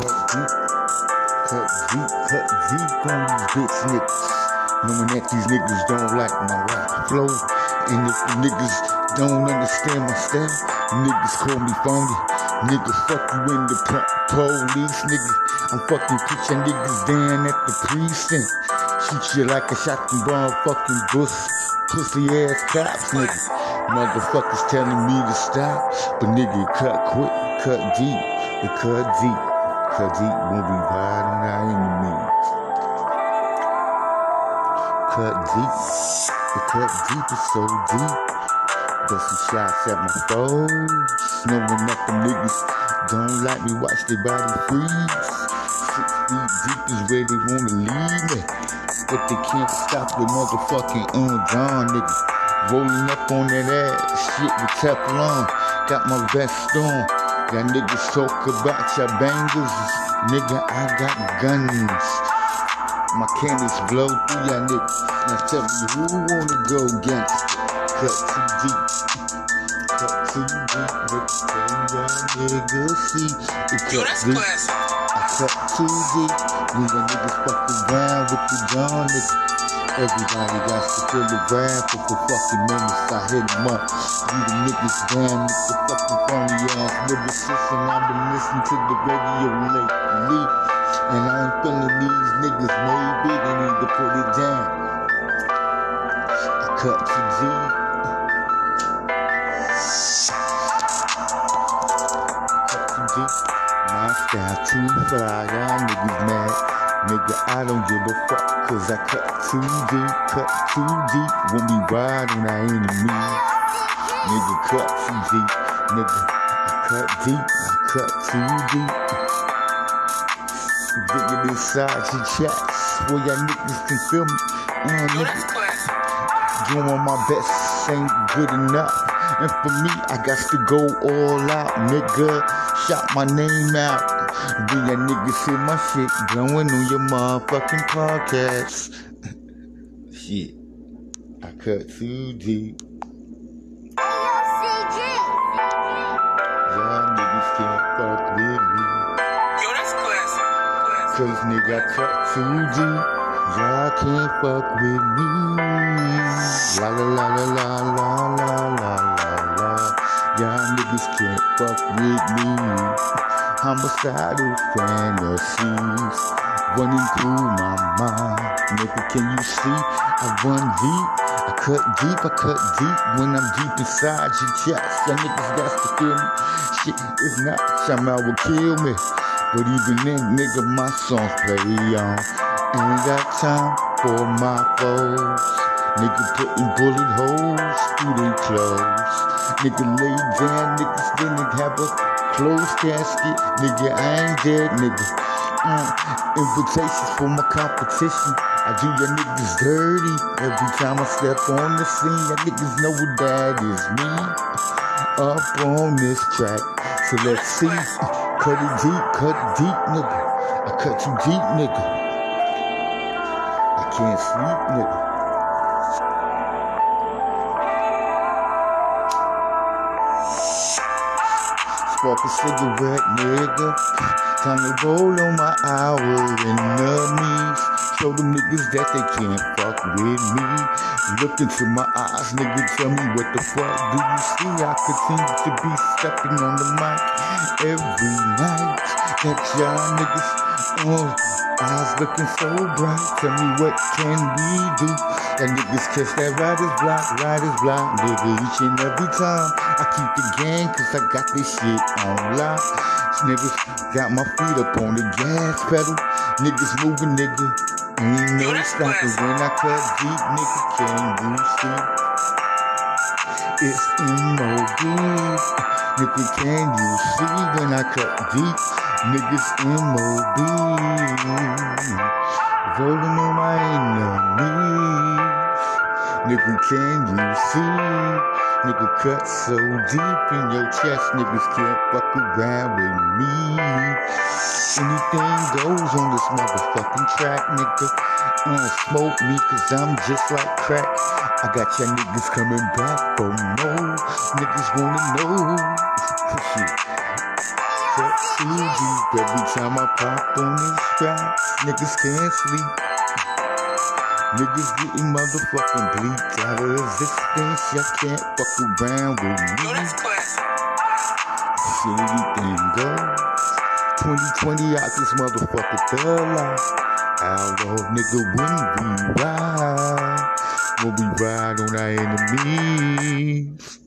Cut deep, cut deep, cut deep on these bitch niggas. Knowing that these niggas don't like my rap flow. And if the niggas don't understand my style, niggas call me phony. Nigga, fuck you in the police, nigga. I'm fucking put your niggas down at the precinct. Shoot you like a shotgun bomb, fucking bus, pussy ass cops, nigga. Motherfuckers telling me to stop, but nigga, cut quick, cut deep, it cut deep, cut deep when we ride on our enemies. Cut deep, it cut deep, it's so deep. Bustin' shots at my foes, knowing that the niggas don't like me, watch their body freeze. Six feet deep is where they wanna leave me, but they can't stop the motherfucking undone niggas. Rolling up on that ass, shit with Teflon, got my vest on. Y'all niggas talk about your bangers, nigga, I got guns. My cannons blow through y'all niggas. Now tell me who wanna go gangsta? Cut too deep. Cut too deep. Let y'all niggas see. It Yo, cut that's deep. classic. I cut too deep. When y'all niggas fuck around with the gun, niggas. Everybody got to feel the rap for the fucking minutes. I hit them up. You the niggas down with the fucking phony ass lyricists. And I've been listening to the radio lately. And I ain't feeling these niggas. Maybe they need to put it down. I cut too deep. Cut too deep. My style too fly. Y'all niggas mad. Nigga, I don't give a fuck. Cause I cut too deep. Cut too deep. When we ride on our enemies. Nigga, cut too deep. Nigga, I cut deep. I cut too deep. Dig it inside your chest. Where y'all niggas can feel me. Uh, nigga, doing my best ain't good enough. And for me, I got to go all out, nigga. Shout my name out. Then y'all niggas see my shit going on your motherfucking podcast. shit. I cut too deep. Y'all niggas can't fuck with me. Yo, that's classic. Classic. Cause nigga, I cut too deep. Y'all can't fuck with me. La la la la la la la la la la. Y'all niggas can't fuck with me. Homicidal fantasies running through my mind. Nigga, can you see? I run deep. I cut deep, I cut deep when I'm deep inside your chest. Y'all niggas got to feel me. Shit, if not, somehow will kill me. But even then, nigga, my songs play on. Ain't got time for my foes. Nigga putting bullet holes through their clothes. Nigga lay down, niggas didn't have a closed casket. Nigga, I ain't dead, nigga. Uh, invitations for my competition. I do your niggas dirty every time I step on the scene. Y'all niggas know what that is me. Up on this track. So let's see. Cut it deep, cut it deep, nigga. I cut too deep, nigga. I can't sleep, nigga. Spark a cigarette, nigga. Time to roll on my hour enemies. Show them niggas that they can't fuck with me. Look into my eyes, nigga. Tell me what the fuck do you see? I continue to be stepping on the mic every night. That y'all niggas, oh, eyes looking so bright. Tell me what can we do? That niggas catch that rider's block, rider's block, nigga. Each and every time I keep the gang, cause I got this shit on lock. Niggas got my feet up on the gas pedal. Niggas moving, nigga. Ain't no stopping when I cut deep, nigga. Can you see? It's MOB. Nigga, can you see when I cut deep? Niggas MOB. Nigga, can you see? Nigga, cut so deep in your chest. Niggas can't fuck around with me. Anything goes on this motherfucking track, nigga. Uh, smoke me, cause I'm just like crack. I got your niggas coming back for more. Niggas wanna know. That Suzy. Every time I pop on this track, niggas can't sleep. Niggas getting motherfucking bleeped out of existence. Y'all can't fuck around with me. Yo, that's classic. Shit, anything goes. 2020 out this motherfucker thug life. Outlaw nigga when we ride. When we ride on our enemies.